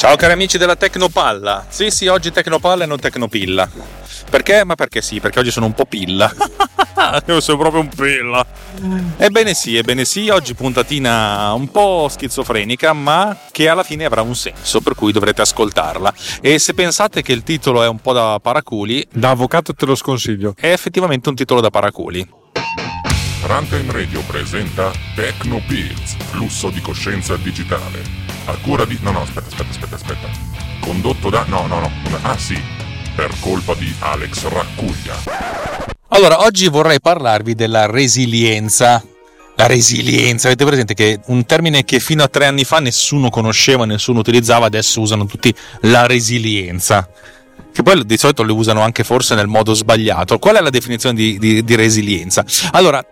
Ciao cari amici della Tecnopalla. Sì, sì, oggi Tecnopalla e non Tecnopilla. Perché? Ma perché sì, perché oggi sono un po' pilla. Io sono proprio un pilla. Ebbene sì, ebbene sì, oggi puntatina un po' schizofrenica, ma che alla fine avrà un senso, per cui dovrete ascoltarla. E se pensate che il titolo è un po' da paraculi, da avvocato te lo sconsiglio. È effettivamente un titolo da paraculi. Runtime Radio presenta Tecno Pills, flusso di coscienza digitale a cura di... No, no, aspetta, aspetta, aspetta, aspetta. Condotto da... No, no, no. Ah sì, per colpa di Alex Raccuglia. Allora, oggi vorrei parlarvi della resilienza. La resilienza, avete presente che un termine che fino a tre anni fa nessuno conosceva, nessuno utilizzava, adesso usano tutti la resilienza che poi di solito le usano anche forse nel modo sbagliato. Qual è la definizione di, di, di resilienza? Allora,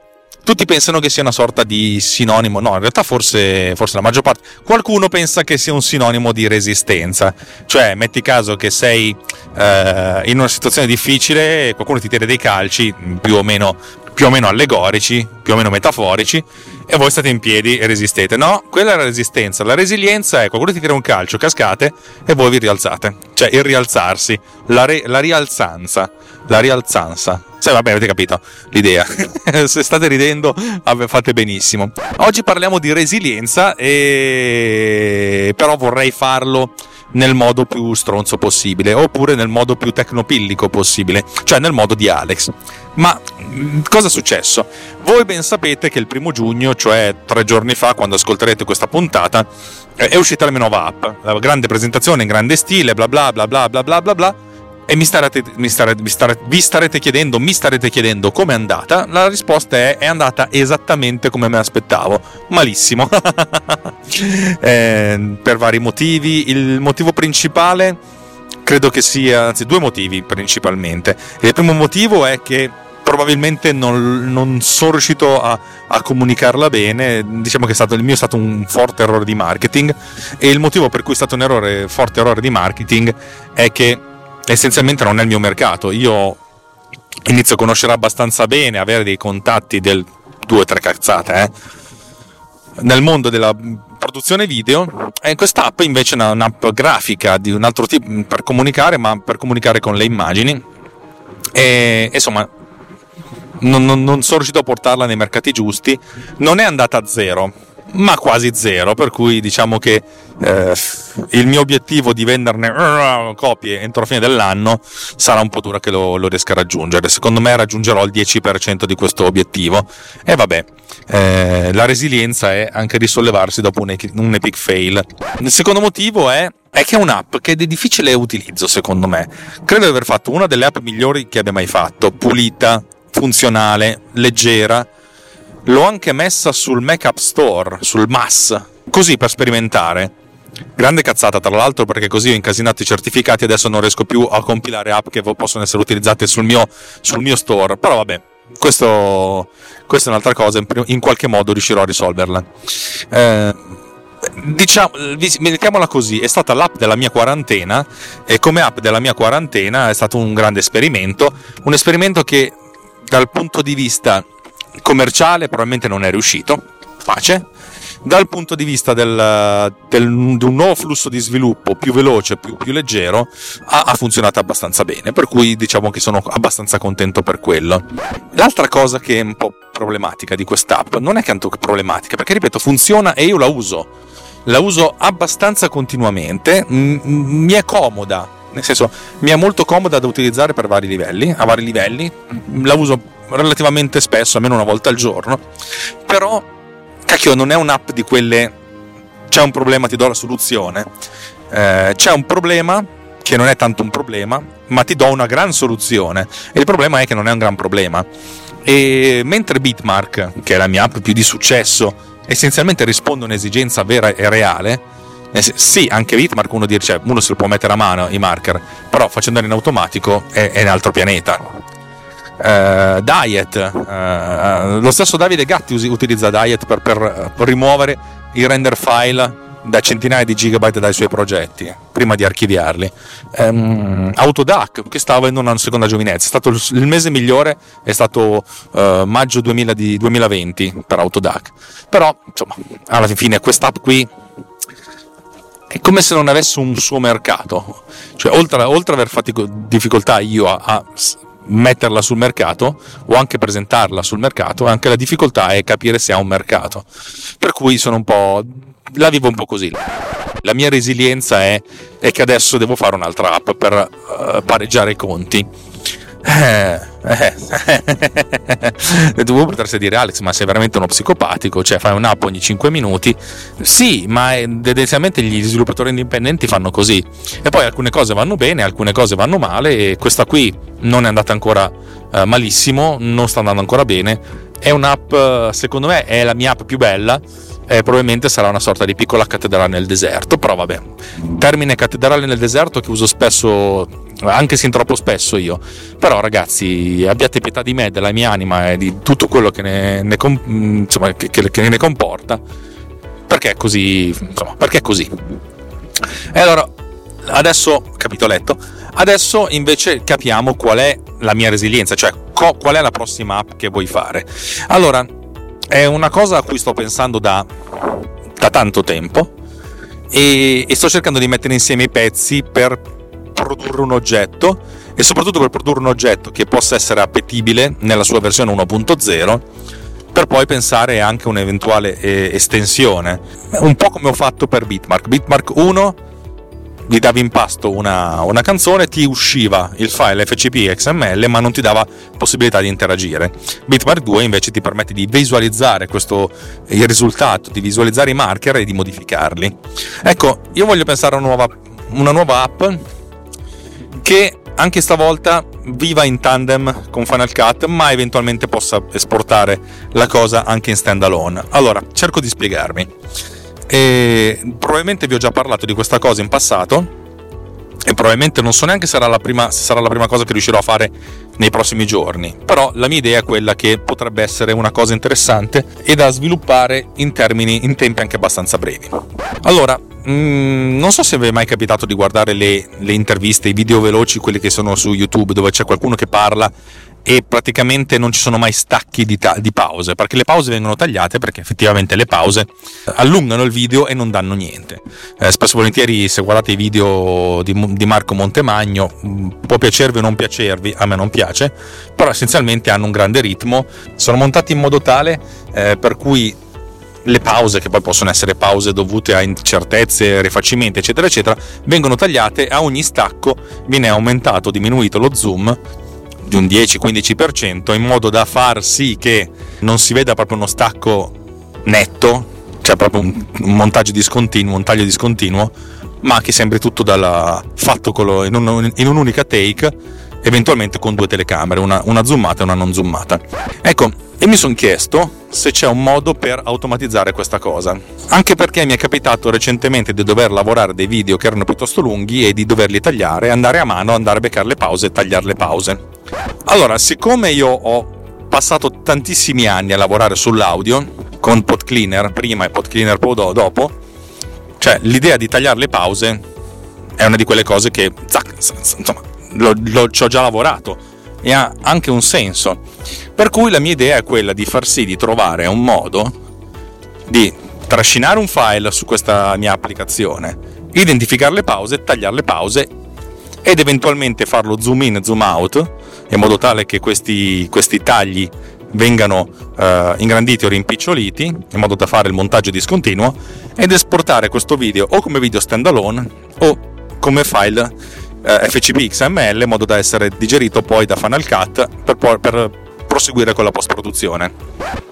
tutti pensano che sia una sorta di sinonimo, no, in realtà forse, forse, la maggior parte, qualcuno pensa che sia un sinonimo di resistenza, cioè metti caso che sei eh, in una situazione difficile, qualcuno ti tira dei calci più o meno, più o meno allegorici, più o meno metaforici, e voi state in piedi e resistete. No, quella è la resistenza. La resilienza è qualcuno ti tira un calcio, cascate e voi vi rialzate. Cioè il rialzarsi, la, re, la rialzanza, la rialzanza. Sì, vabbè, avete capito l'idea. Se state ridendo, fate benissimo. Oggi parliamo di resilienza, e... però vorrei farlo nel modo più stronzo possibile, oppure nel modo più tecnopillico possibile, cioè nel modo di Alex. Ma mm, cosa è successo? Voi ben sapete che il primo giugno, cioè tre giorni fa, quando ascolterete questa puntata, è uscita la mia nuova app, la grande presentazione in grande stile, bla bla bla bla bla bla bla bla. E mi starete, mi starete, mi starete, vi starete chiedendo, mi starete chiedendo come è andata, la risposta è è andata esattamente come me aspettavo, malissimo, eh, per vari motivi, il motivo principale credo che sia, anzi due motivi principalmente, il primo motivo è che probabilmente non, non sono riuscito a, a, comunicarla bene. Diciamo che stato, il mio è stato un forte errore di marketing. E il motivo per cui è stato un errore, forte errore di marketing è che essenzialmente non è il mio mercato. Io inizio a conoscere abbastanza bene, avere dei contatti del due o tre cazzate, eh? nel mondo della produzione video e quest'app invece è un'app grafica di un altro tipo per comunicare ma per comunicare con le immagini e insomma non, non, non sono riuscito a portarla nei mercati giusti non è andata a zero ma quasi zero, per cui diciamo che eh, il mio obiettivo di venderne uh, copie entro la fine dell'anno sarà un po' dura che lo, lo, riesca a raggiungere. Secondo me raggiungerò il 10% di questo obiettivo. E vabbè, eh, la resilienza è anche risollevarsi dopo un, un epic fail. Il secondo motivo è è che è un'app che è di difficile utilizzo secondo me. Credo di aver fatto una delle app migliori che abbia mai fatto, pulita, funzionale, leggera L'ho anche messa sul Mac App Store, sul MAS, così per sperimentare. Grande cazzata tra l'altro perché così ho incasinato i certificati e adesso non riesco più a compilare app che possono essere utilizzate sul mio, sul mio store. Però vabbè, questo, questa è un'altra cosa, in qualche modo riuscirò a risolverla. Eh, diciamo, mettiamola così, è stata l'app della mia quarantena e come app della mia quarantena è stato un grande esperimento, un esperimento che dal punto di vista commerciale probabilmente non è riuscito, pace. Dal punto di vista del, del, di un nuovo flusso di sviluppo più veloce, più, più leggero, ha, ha, funzionato abbastanza bene, per cui diciamo che sono abbastanza contento per quello. L'altra cosa che è un po' problematica di quest'app non è tanto problematica, perché ripeto, funziona e io la uso. La uso abbastanza continuamente, m- mi è comoda, nel senso mi è molto comoda da utilizzare per vari livelli, a vari livelli, la uso relativamente spesso, almeno una volta al giorno, però cacchio non è un'app di quelle c'è un problema ti do la soluzione, eh, c'è un problema che non è tanto un problema, ma ti do una gran soluzione e il problema è che non è un gran problema. E mentre Bitmark, che è la mia app più di successo, essenzialmente risponde a un'esigenza vera e reale, eh, sì, anche Bitmark uno dice, cioè, uno se lo può mettere a mano i marker, però facendolo in automatico è, è un altro pianeta eh, Diet, eh, lo stesso Davide Gatti utilizza Diet per, per, per, rimuovere i render file da centinaia di gigabyte dai suoi progetti prima di archiviarli. Um, Autodac, che stava avendo una seconda giovinezza, è stato il mese migliore è stato uh, maggio 2000 di, 2020 per Autodac. Però, insomma, alla fine quest'app qui come se non avesse un suo mercato. Cioè, oltre, oltre ad aver fatto difficoltà io a, a metterla sul mercato o anche presentarla sul mercato, anche la difficoltà è capire se ha un mercato. Per cui sono un po'. la vivo un po' così. La mia resilienza è, è che adesso devo fare un'altra app per uh, pareggiare i conti eh, eh. tu potresti dire Alex ma sei veramente uno psicopatico? Cioè fai un'app ogni 5 minuti? Sì ma tendenzialmente gli sviluppatori indipendenti fanno così. E poi alcune cose vanno bene alcune cose vanno male e questa qui non è andata ancora eh, malissimo non sta andando ancora bene è un'app secondo me è la mia app più bella eh, probabilmente sarà una sorta di piccola cattedrale nel deserto, però vabbè, termine cattedrale nel deserto che uso spesso, anche se troppo spesso io, però ragazzi abbiate pietà di me, della mia anima e di tutto quello che ne, ne, insomma, che, che ne comporta, perché è così, insomma, perché è così. E allora, adesso, capitoletto, adesso invece capiamo qual è la mia resilienza, cioè co- qual è la prossima app che vuoi fare. Allora, è una cosa a cui sto pensando da, da tanto tempo e, e sto cercando di mettere insieme i pezzi per produrre un oggetto e soprattutto per produrre un oggetto che possa essere appetibile nella sua versione 1.0 per poi pensare anche a un'eventuale eh, estensione un po' come ho fatto per Bitmark Bitmark 1 gli davi in pasto una, una, canzone, ti usciva il file FCP XML, ma non ti dava possibilità di interagire. Bitmark 2 invece ti permette di visualizzare questo, il risultato, di visualizzare i marker e di modificarli. Ecco, io voglio pensare a una nuova, una nuova app che anche stavolta viva in tandem con Final Cut, ma eventualmente possa esportare la cosa anche in standalone. Allora, cerco di spiegarmi. E probabilmente vi ho già parlato di questa cosa in passato e probabilmente non so neanche se sarà la prima, sarà la prima cosa che riuscirò a fare nei prossimi giorni, però la mia idea è quella che potrebbe essere una cosa interessante e da sviluppare in termini in tempi anche abbastanza brevi. Allora, mm, non so se vi è mai capitato di guardare le, le interviste, i video veloci, quelli che sono su YouTube, dove c'è qualcuno che parla e praticamente non ci sono mai stacchi di, ta- di, pause perché le pause vengono tagliate perché effettivamente le pause allungano il video e non danno niente. Eh, spesso volentieri se guardate i video di, di, Marco Montemagno mm, può piacervi o non piacervi a me non piace però essenzialmente hanno un grande ritmo sono montati in modo tale eh, per cui le pause, che poi possono essere pause dovute a incertezze, rifacimenti, eccetera, eccetera, vengono tagliate a ogni stacco, viene aumentato, diminuito lo zoom di un 10-15% in modo da far sì che non si veda proprio uno stacco netto, cioè proprio un, un montaggio discontinuo, un taglio discontinuo, ma che sembri tutto dalla, fatto in, un, in, un'unica take, eventualmente con due telecamere, una, una zoomata e una non zoomata. Ecco, e mi sono chiesto se c'è un modo per automatizzare questa cosa. Anche perché mi è capitato recentemente di dover lavorare dei video che erano piuttosto lunghi e di doverli tagliare, andare a mano, andare a beccare le pause e tagliare le pause. Allora, siccome io ho passato tantissimi anni a lavorare sull'audio con PodCleaner prima e PodCleaner dopo, cioè l'idea di tagliare le pause è una di quelle cose che zac, insomma, lo, lo, ci ho già lavorato e ha anche un senso. Per cui la mia idea è quella di far sì di trovare un modo di trascinare un file su questa mia applicazione, identificare le pause, tagliare le pause ed eventualmente farlo zoom in, zoom out, in modo tale che questi, questi tagli vengano eh, ingranditi o rimpiccioliti, in modo da fare il montaggio discontinuo, ed esportare questo video o come video standalone o come file eh, FCP XML, in modo da essere digerito poi da Final Cut per, per proseguire con la post-produzione.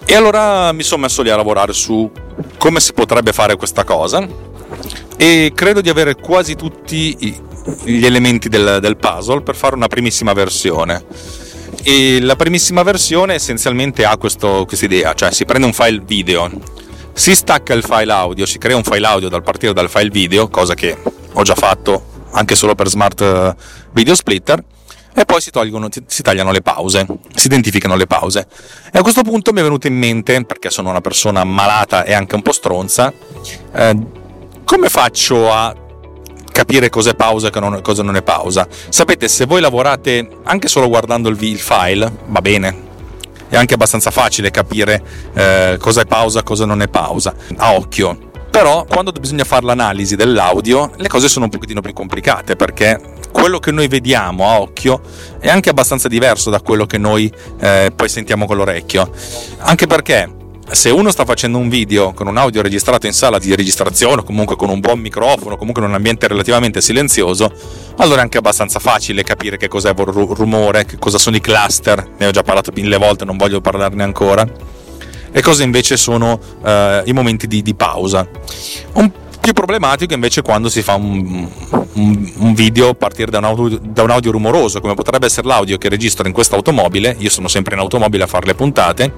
E allora mi sono messo lì a lavorare su come si potrebbe fare questa cosa e credo di avere quasi tutti gli elementi del, del puzzle per fare una primissima versione. E la primissima versione essenzialmente ha questa idea, cioè si prende un file video, si stacca il file audio, si crea un file audio dal partire dal file video, cosa che ho già fatto anche solo per Smart eh, Video Splitter, e poi si, tolgono, si tagliano le pause, si identificano le pause. E a questo punto mi è venuto in mente, perché sono una persona malata e anche un po' stronza, eh, come faccio a capire cosa è pausa e cosa non è pausa. Sapete, se voi lavorate anche solo guardando il, il file, va bene. È anche abbastanza facile capire eh, cosa è pausa e cosa non è pausa, a occhio Però quando bisogna fare l'analisi dell'audio le cose sono un pochettino più complicate perché quello che noi vediamo a occhio è anche abbastanza diverso da quello che noi eh, poi sentiamo con l'orecchio. Anche perché se uno sta facendo un video con un audio registrato in sala di registrazione, o comunque con un buon microfono, comunque in un ambiente relativamente silenzioso, allora è anche abbastanza facile capire che cos'è il rumore, che cosa sono i cluster, ne ho già parlato mille volte, non voglio parlarne ancora, e cosa invece sono eh, i momenti di, di, pausa. Un più problematico invece quando si fa un, un, un video a partire da un, audio, da un audio rumoroso, come potrebbe essere l'audio che registro in questa automobile, io sono sempre in automobile a fare le puntate,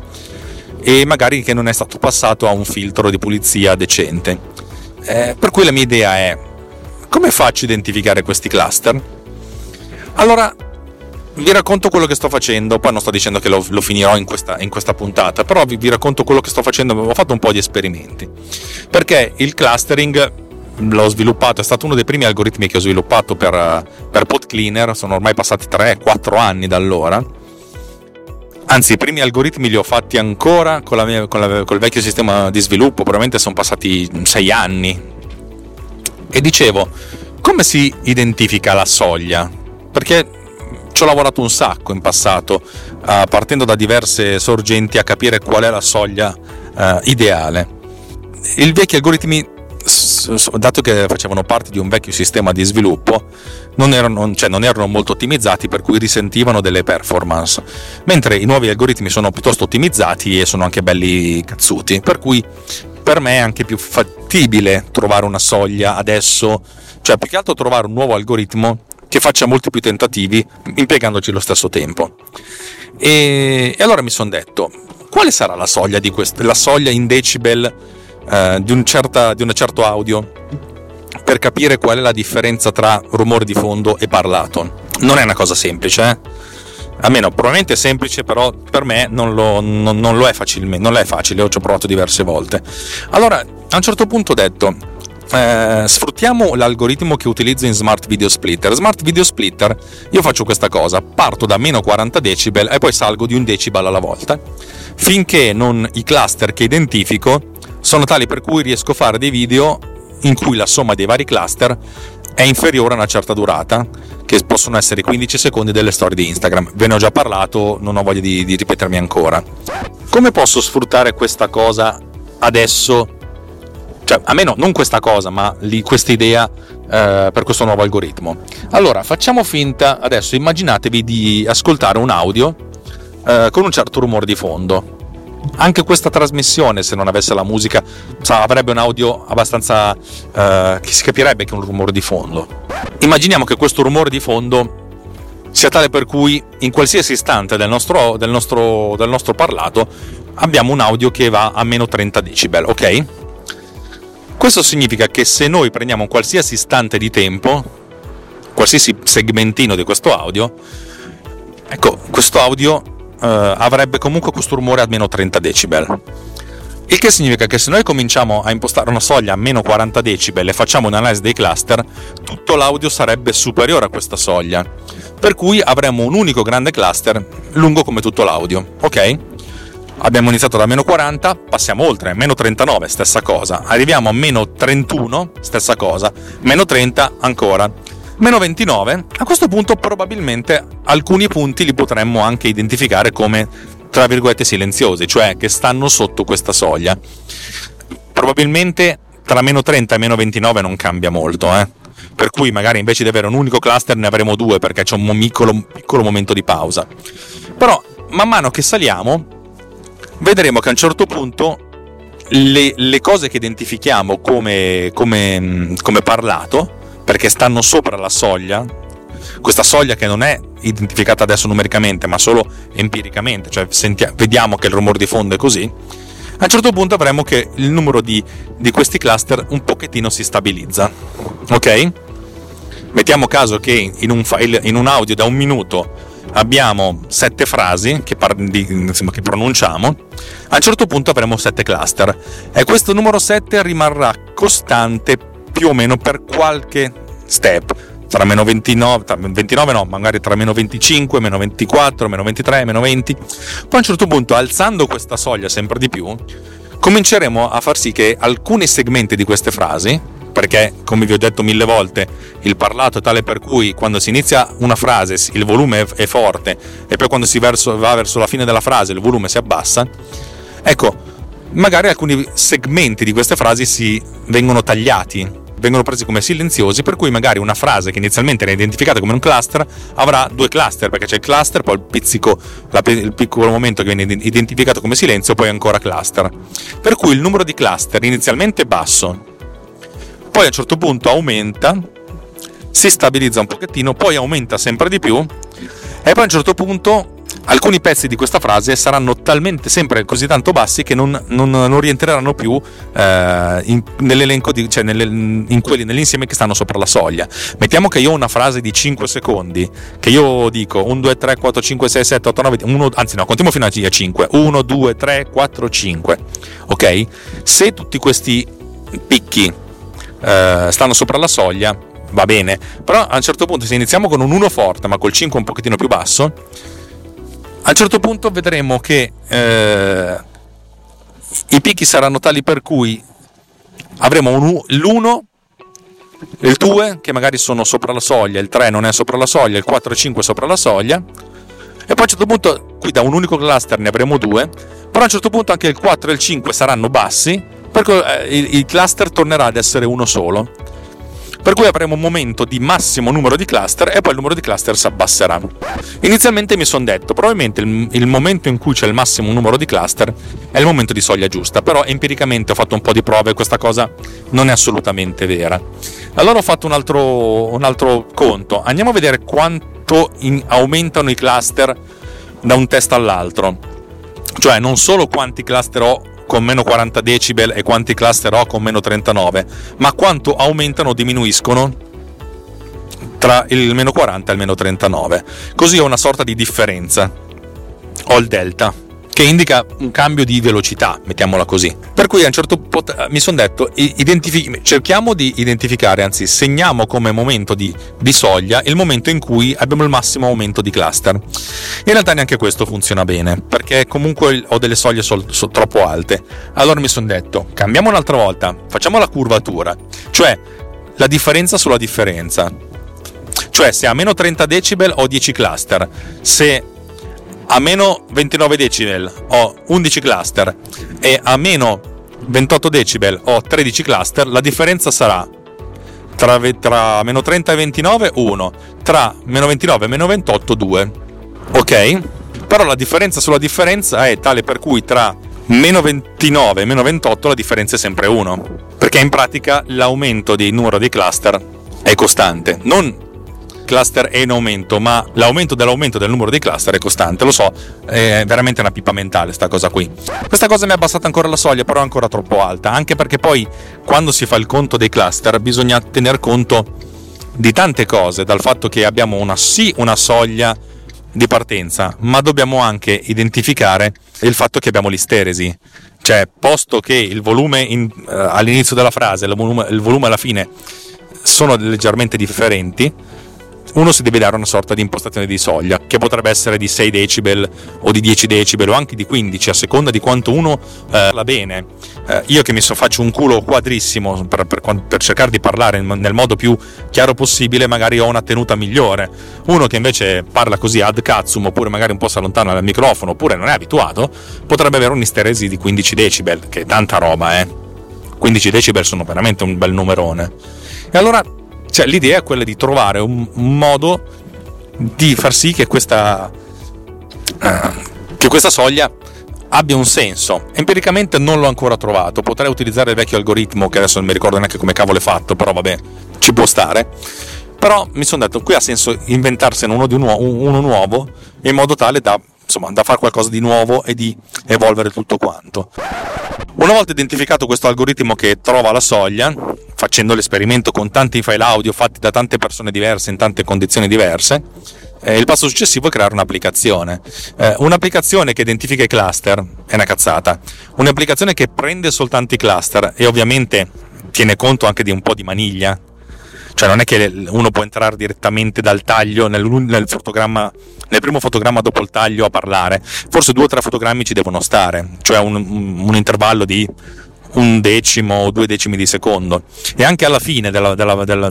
e magari che non è stato passato a un filtro di pulizia decente. Eh, per cui la mia idea è come faccio a identificare questi cluster? Allora vi racconto quello che sto facendo, poi non sto dicendo che lo, lo finirò in questa, in questa, puntata, però vi, vi, racconto quello che sto facendo, ho fatto un po' di esperimenti, perché il clustering l'ho sviluppato, è stato uno dei primi algoritmi che ho sviluppato per, per PodCleaner, sono ormai passati 3-4 anni da allora, Anzi, i primi algoritmi li ho fatti ancora con, mia, con, la, con il vecchio sistema di sviluppo, probabilmente sono passati sei anni. E dicevo, come si identifica la soglia? Perché ci ho lavorato un sacco in passato, uh, partendo da diverse sorgenti a capire qual è la soglia uh, ideale. I vecchi algoritmi dato che facevano parte di un vecchio sistema di sviluppo, non erano, cioè non erano, molto ottimizzati, per cui risentivano delle performance. Mentre i nuovi algoritmi sono piuttosto ottimizzati e sono anche belli cazzuti, per cui per me è anche più fattibile trovare una soglia adesso, cioè più che altro trovare un nuovo algoritmo che faccia molti più tentativi impiegandoci lo stesso tempo. E, e allora mi sono detto, quale sarà la soglia di questo, la soglia in decibel eh, di, un certa, di un certo audio per capire qual è la differenza tra rumore di fondo e parlato. Non è una cosa semplice, eh? a meno probabilmente è semplice, però per me non lo, non, non lo è facilmente, non è facile, ho provato diverse volte. Allora, a un certo punto ho detto, eh, sfruttiamo l'algoritmo che utilizzo in Smart Video Splitter. Smart Video Splitter, io faccio questa cosa, parto da meno 40 decibel e poi salgo di un decibel alla volta, finché non i cluster che identifico sono tali per cui riesco a fare dei video in cui la somma dei vari cluster è inferiore a una certa durata, che possono essere 15 secondi delle storie di Instagram. Ve ne ho già parlato, non ho voglia di, di ripetermi ancora. Come posso sfruttare questa cosa adesso? Cioè, a meno non questa cosa, ma questa idea eh, per questo nuovo algoritmo. Allora, facciamo finta, adesso immaginatevi di ascoltare un audio eh, con un certo rumore di fondo anche questa trasmissione, se non avesse la musica, avrebbe un audio abbastanza eh, che si capirebbe che è un rumore di fondo. Immaginiamo che questo rumore di fondo sia tale per cui in qualsiasi istante del nostro, del nostro, del nostro parlato abbiamo un audio che va a meno 30 decibel, ok? Questo significa che se noi prendiamo qualsiasi istante di tempo, qualsiasi segmentino di questo audio, ecco, questo audio eh, avrebbe comunque questo rumore a meno 30 decibel. Il che significa che se noi cominciamo a impostare una soglia a meno 40 decibel e facciamo un'analisi dei cluster, tutto l'audio sarebbe superiore a questa soglia. Per cui avremo un unico grande cluster lungo come tutto l'audio. Ok? Abbiamo iniziato da meno 40, passiamo oltre, meno 39, stessa cosa. Arriviamo a meno 31, stessa cosa. Meno 30 ancora meno 29, a questo punto probabilmente alcuni punti li potremmo anche identificare come tra virgolette silenziosi, cioè che stanno sotto questa soglia. Probabilmente tra meno 30 e meno 29 non cambia molto, eh? per cui magari invece di avere un unico cluster ne avremo due perché c'è un piccolo, piccolo momento di pausa. Però man mano che saliamo vedremo che a un certo punto le, le cose che identifichiamo come, come, come parlato perché stanno sopra la soglia, questa soglia che non è identificata adesso numericamente ma solo empiricamente, cioè sentia, vediamo che il rumore di fondo è così, a un certo punto avremo che il numero di, di questi cluster un pochettino si stabilizza. Ok? Mettiamo caso che in un, file, in un audio da un minuto abbiamo sette frasi che, par- di, insomma, che, pronunciamo, a un certo punto avremo sette cluster e questo numero 7 rimarrà costante più o meno per qualche step tra meno 29, tra 29 no, magari tra meno 25, meno 24, meno 23, meno 20. Poi a un certo punto, alzando questa soglia sempre di più, cominceremo a far sì che alcuni segmenti di queste frasi, perché come vi ho detto mille volte, il parlato è tale per cui quando si inizia una frase il volume è forte e poi quando si verso, va verso la fine della frase il volume si abbassa, ecco, magari alcuni segmenti di queste frasi si vengono tagliati vengono presi come silenziosi, per cui magari una frase che inizialmente era identificata come un cluster avrà due cluster, perché c'è il cluster, poi il pizzico, il piccolo momento che viene identificato come silenzio, poi ancora cluster. Per cui il numero di cluster inizialmente basso, poi a un certo punto aumenta, si stabilizza un pochettino, poi aumenta sempre di più e poi a un certo punto alcuni pezzi di questa frase saranno talmente sempre così tanto bassi che non, non, non rientreranno più eh, in, nell'elenco di, cioè nelle, in quelli, nell'insieme che stanno sopra la soglia. Mettiamo che io ho una frase di 5 secondi, che io dico 1, 2, 3, 4, 5, 6, 7, 8, 9, 1, anzi no, contiamo fino a 5. 1, 2, 3, 4, 5. Ok? Se tutti questi picchi eh, stanno sopra la soglia, va bene. Però a un certo punto, se iniziamo con un 1 forte, ma col 5 un pochettino più basso, a un certo punto vedremo che eh, i picchi saranno tali per cui avremo un, l'1, il 2 che magari sono sopra la soglia, il 3 non è sopra la soglia, il 4 e 5 sopra la soglia e poi a un certo punto qui da un unico cluster ne avremo due, però a un certo punto anche il 4 e il 5 saranno bassi, perché eh, il, il cluster tornerà ad essere uno solo per cui avremo un momento di massimo numero di cluster e poi il numero di cluster si abbasserà. Inizialmente mi sono detto, probabilmente il, il, momento in cui c'è il massimo numero di cluster è il momento di soglia giusta, però empiricamente ho fatto un po' di prove e questa cosa non è assolutamente vera. Allora ho fatto un altro, un altro conto, andiamo a vedere quanto in, aumentano i cluster da un test all'altro, cioè non solo quanti cluster ho con meno 40 decibel e quanti cluster ho con meno 39, ma quanto aumentano o diminuiscono tra il meno 40 e il meno 39. Così ho una sorta di differenza. Ho il delta che indica un cambio di velocità, mettiamola così. Per cui a un certo punto mi sono detto, identifi- cerchiamo di identificare, anzi segniamo come momento di, di, soglia il momento in cui abbiamo il massimo aumento di cluster. In realtà neanche questo funziona bene, perché comunque ho delle soglie sol- sol- troppo alte. Allora mi sono detto, cambiamo un'altra volta, facciamo la curvatura, cioè la differenza sulla differenza. Cioè se a meno 30 decibel ho 10 cluster, se a meno 29 decibel ho 11 cluster. E a meno 28 decibel ho 13 cluster, la differenza sarà tra, tra meno 30 e 29 1, tra meno 29 e meno 28 2. Ok? Però la differenza sulla differenza è tale per cui tra meno 29 e meno 28 la differenza è sempre 1, perché in pratica l'aumento di numero di cluster è costante, non cluster è in aumento, ma l'aumento dell'aumento del numero dei cluster è costante. Lo so, è veramente una pipa mentale sta cosa qui. Questa cosa mi ha abbassato ancora la soglia, però è ancora troppo alta, anche perché poi quando si fa il conto dei cluster bisogna tener conto di tante cose, dal fatto che abbiamo una sì una soglia di partenza, ma dobbiamo anche identificare il fatto che abbiamo l'isteresi. Cioè, posto che il volume in, uh, all'inizio della frase e il il volume alla fine sono leggermente differenti, uno si deve dare una sorta di impostazione di soglia, che potrebbe essere di 6 decibel o di 10 decibel o anche di 15, a seconda di quanto uno eh, la bene. Eh, io che mi so, faccio un culo quadrissimo per, per, per, cercare di parlare nel modo più chiaro possibile, magari ho una tenuta migliore. Uno che invece parla così ad cazzum, oppure magari un po' si allontana dal microfono, oppure non è abituato, potrebbe avere un'isteresi di 15 decibel, che è tanta roba, eh. 15 decibel sono veramente un bel numerone. E allora cioè, l'idea è quella di trovare un, modo di far sì che questa, uh, che questa soglia abbia un senso. Empiricamente non l'ho ancora trovato. Potrei utilizzare il vecchio algoritmo, che adesso non mi ricordo neanche come cavolo è fatto, però vabbè, ci può stare. Però mi sono detto, qui ha senso inventarsene uno, nuovo, uno nuovo in modo tale da, insomma, da fare qualcosa di nuovo e di evolvere tutto quanto. Una volta identificato questo algoritmo che trova la soglia, facendo l'esperimento con tanti file audio fatti da tante persone diverse in tante condizioni diverse, eh, il passo successivo è creare un'applicazione. Eh, un'applicazione che identifica i cluster è una cazzata. Un'applicazione che prende soltanto i cluster e ovviamente tiene conto anche di un po' di maniglia. Cioè non è che uno può entrare direttamente dal taglio nel, nel, nel primo fotogramma dopo il taglio a parlare, forse due o tre fotogrammi ci devono stare, cioè un, un intervallo di un decimo o due decimi di secondo e anche alla fine della, della, della,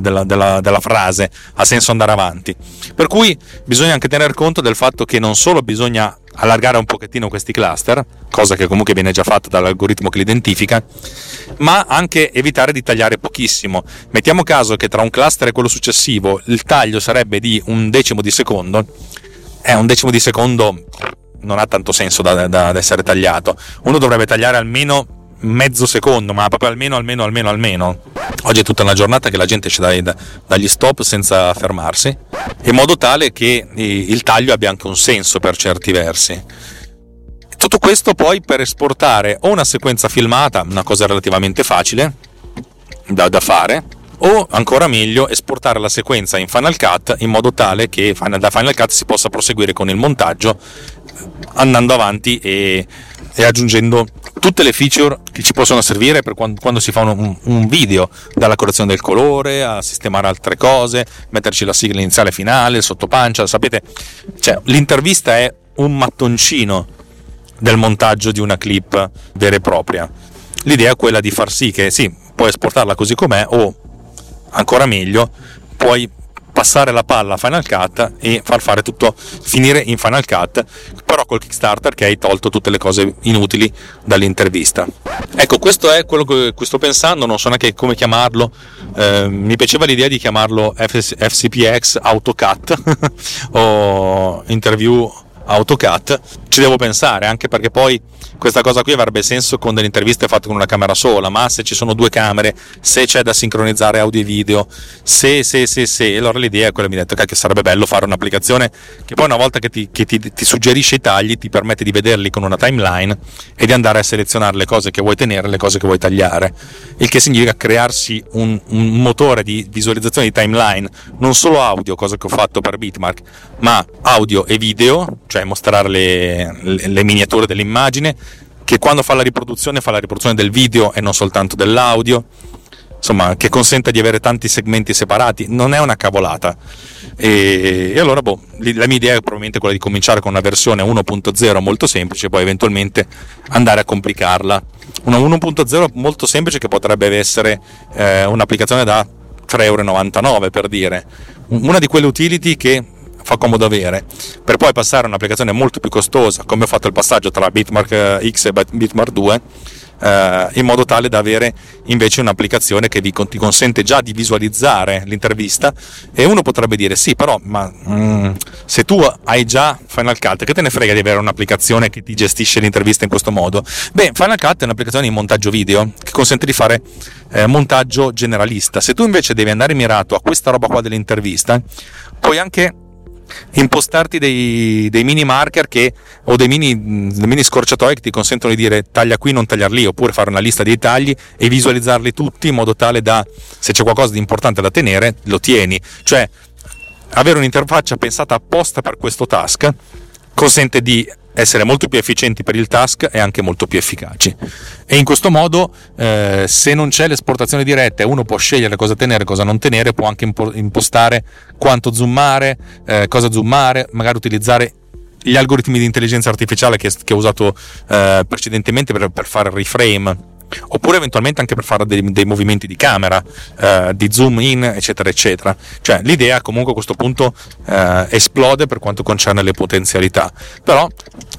della, frase ha senso andare avanti. Per cui bisogna anche tener conto del fatto che non solo bisogna allargare un pochettino questi cluster, cosa che comunque viene già fatta dall'algoritmo che li identifica, ma anche evitare di tagliare pochissimo. Mettiamo caso che tra un cluster e quello successivo il taglio sarebbe di un decimo di secondo, è eh, un decimo di secondo non ha tanto senso da, da, da essere tagliato. Uno dovrebbe tagliare almeno mezzo secondo, ma proprio almeno, almeno, almeno, almeno. Oggi è tutta una giornata che la gente esce dai, dagli stop senza fermarsi, in modo tale che il taglio abbia anche un senso per certi versi. Tutto questo poi per esportare o una sequenza filmata, una cosa relativamente facile da, da fare, o ancora meglio esportare la sequenza in Final Cut in modo tale che da Final Cut si possa proseguire con il montaggio andando avanti e, e aggiungendo tutte le feature che ci possono servire per quando, quando si fa un, un, video, dalla correzione del colore a sistemare altre cose, metterci la sigla iniziale e finale, il sottopancia, sapete, cioè, l'intervista è un mattoncino del montaggio di una clip vera e propria. L'idea è quella di far sì che sì, puoi esportarla così com'è o ancora meglio, puoi passare la palla a Final Cut e far fare tutto finire in Final Cut però col Kickstarter che hai tolto tutte le cose inutili dall'intervista. Ecco questo è quello che sto pensando non so neanche come chiamarlo. Eh, mi piaceva l'idea di chiamarlo FCPX AutoCut o interview AutoCAD, ci devo pensare, anche perché poi questa cosa qui avrebbe senso con delle interviste fatte con una camera sola, ma se ci sono due camere, se c'è da sincronizzare audio e video, se, se, se, se, allora l'idea è quella, mi ha detto che sarebbe bello fare un'applicazione che poi una volta che, ti, che ti, ti, suggerisce i tagli ti permette di vederli con una timeline e di andare a selezionare le cose che vuoi tenere e le cose che vuoi tagliare, il che significa crearsi un, un motore di visualizzazione di timeline, non solo audio, cosa che ho fatto per Bitmark, ma audio e video, cioè mostrare le, le, miniature dell'immagine, che quando fa la riproduzione fa la riproduzione del video e non soltanto dell'audio, insomma, che consenta di avere tanti segmenti separati, non è una cavolata. E, e, allora, boh, la mia idea è probabilmente quella di cominciare con una versione 1.0 molto semplice, poi eventualmente andare a complicarla. Una 1.0 molto semplice che potrebbe essere eh, un'applicazione da 3,99 euro per dire, una di quelle utility che fa comodo avere, per poi passare a un'applicazione molto più costosa, come ho fatto il passaggio tra Bitmark eh, X e Bitmark 2, eh, in modo tale da avere invece un'applicazione che vi, ti consente già di visualizzare l'intervista e uno potrebbe dire sì però ma mm, se tu hai già Final Cut che te ne frega di avere un'applicazione che ti gestisce l'intervista in questo modo? Beh Final Cut è un'applicazione di montaggio video che consente di fare eh, montaggio generalista. Se tu invece devi andare mirato a questa roba qua dell'intervista puoi anche impostarti dei, dei mini marker che, o dei mini, mini scorciatoie che ti consentono di dire taglia qui, non taglia lì, oppure fare una lista dei tagli e visualizzarli tutti in modo tale da, se c'è qualcosa di importante da tenere, lo tieni. Cioè, avere un'interfaccia pensata apposta per questo task consente di essere molto più efficienti per il task e anche molto più efficaci. E in questo modo, eh, se non c'è l'esportazione diretta e uno può scegliere cosa tenere e cosa non tenere, può anche impostare quanto zoomare, eh, cosa zoomare, magari utilizzare gli algoritmi di intelligenza artificiale che, che ho usato eh, precedentemente per, per fare il reframe oppure eventualmente anche per fare dei, dei movimenti di camera, eh, di zoom in, eccetera, eccetera. Cioè l'idea comunque a questo punto eh, esplode per quanto concerne le potenzialità, però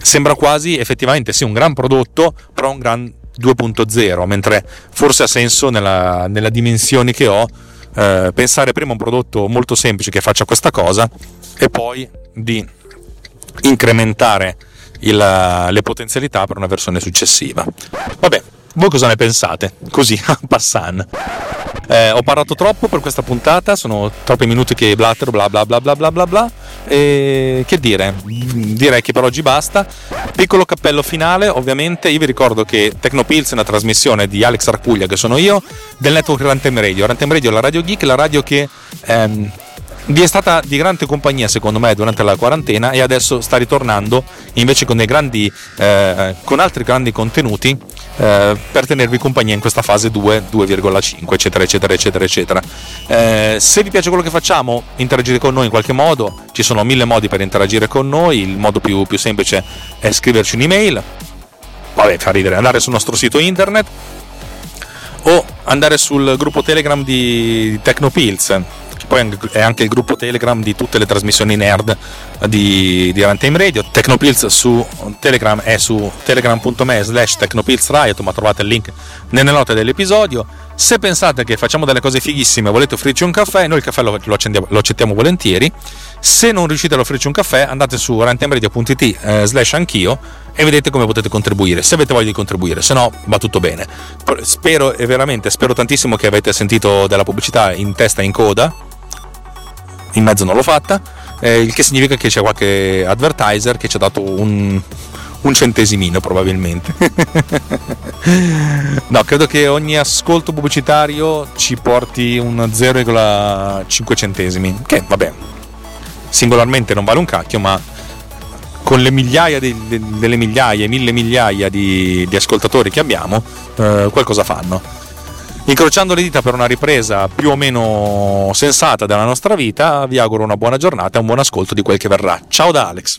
sembra quasi effettivamente sì un gran prodotto, però un gran 2.0, mentre forse ha senso nella, nella dimensione che ho eh, pensare prima a un prodotto molto semplice che faccia questa cosa e poi di incrementare il, le potenzialità per una versione successiva. Vabbè, voi cosa ne pensate? Così, a passan. Eh, ho parlato troppo per questa puntata, sono troppi minuti che blattero, bla bla bla bla bla bla bla. E che dire? Direi che per oggi basta. Piccolo cappello finale, ovviamente, io vi ricordo che Tecnopills è una trasmissione di Alex Arcuglia, che sono io, del network Rantem Radio. Rantem Radio è la radio geek, la radio che... Ehm, vi è stata di grande compagnia secondo me durante la quarantena e adesso sta ritornando invece con, grandi, eh, con altri grandi contenuti eh, per tenervi compagnia in questa fase 2, 2,5 eccetera eccetera eccetera eccetera. Eh, se vi piace quello che facciamo, interagite con noi in qualche modo, ci sono mille modi per interagire con noi, il modo più, più semplice è scriverci un'email, vabbè fa ridere, andare sul nostro sito internet o andare sul gruppo Telegram di Tecnopills poi è anche il gruppo Telegram di tutte le trasmissioni nerd di, di Runtime Radio. Tecnopills su Telegram è su telegram.me slash tecnopillsriot, ma trovate il link nelle note dell'episodio. Se pensate che facciamo delle cose fighissime e volete offrirci un caffè, noi il caffè lo, lo, lo accettiamo volentieri. Se non riuscite ad offrirci un caffè, andate su runtimeradio.it eh, slash anch'io e vedete come potete contribuire, se avete voglia di contribuire, se no va tutto bene. Spero e veramente spero tantissimo che avete sentito della pubblicità in testa e in coda in mezzo non l'ho fatta, eh, il che significa che c'è qualche advertiser che ci ha dato un, un centesimino probabilmente. no, credo che ogni ascolto pubblicitario ci porti un 0,5 centesimi, che vabbè, singolarmente non vale un cacchio, ma con le migliaia di, delle migliaia, mille migliaia di, di ascoltatori che abbiamo, eh, qualcosa fanno incrociando le dita per una ripresa più o meno sensata della nostra vita, vi auguro una buona giornata e un buon ascolto di quel che verrà. Ciao da Alex.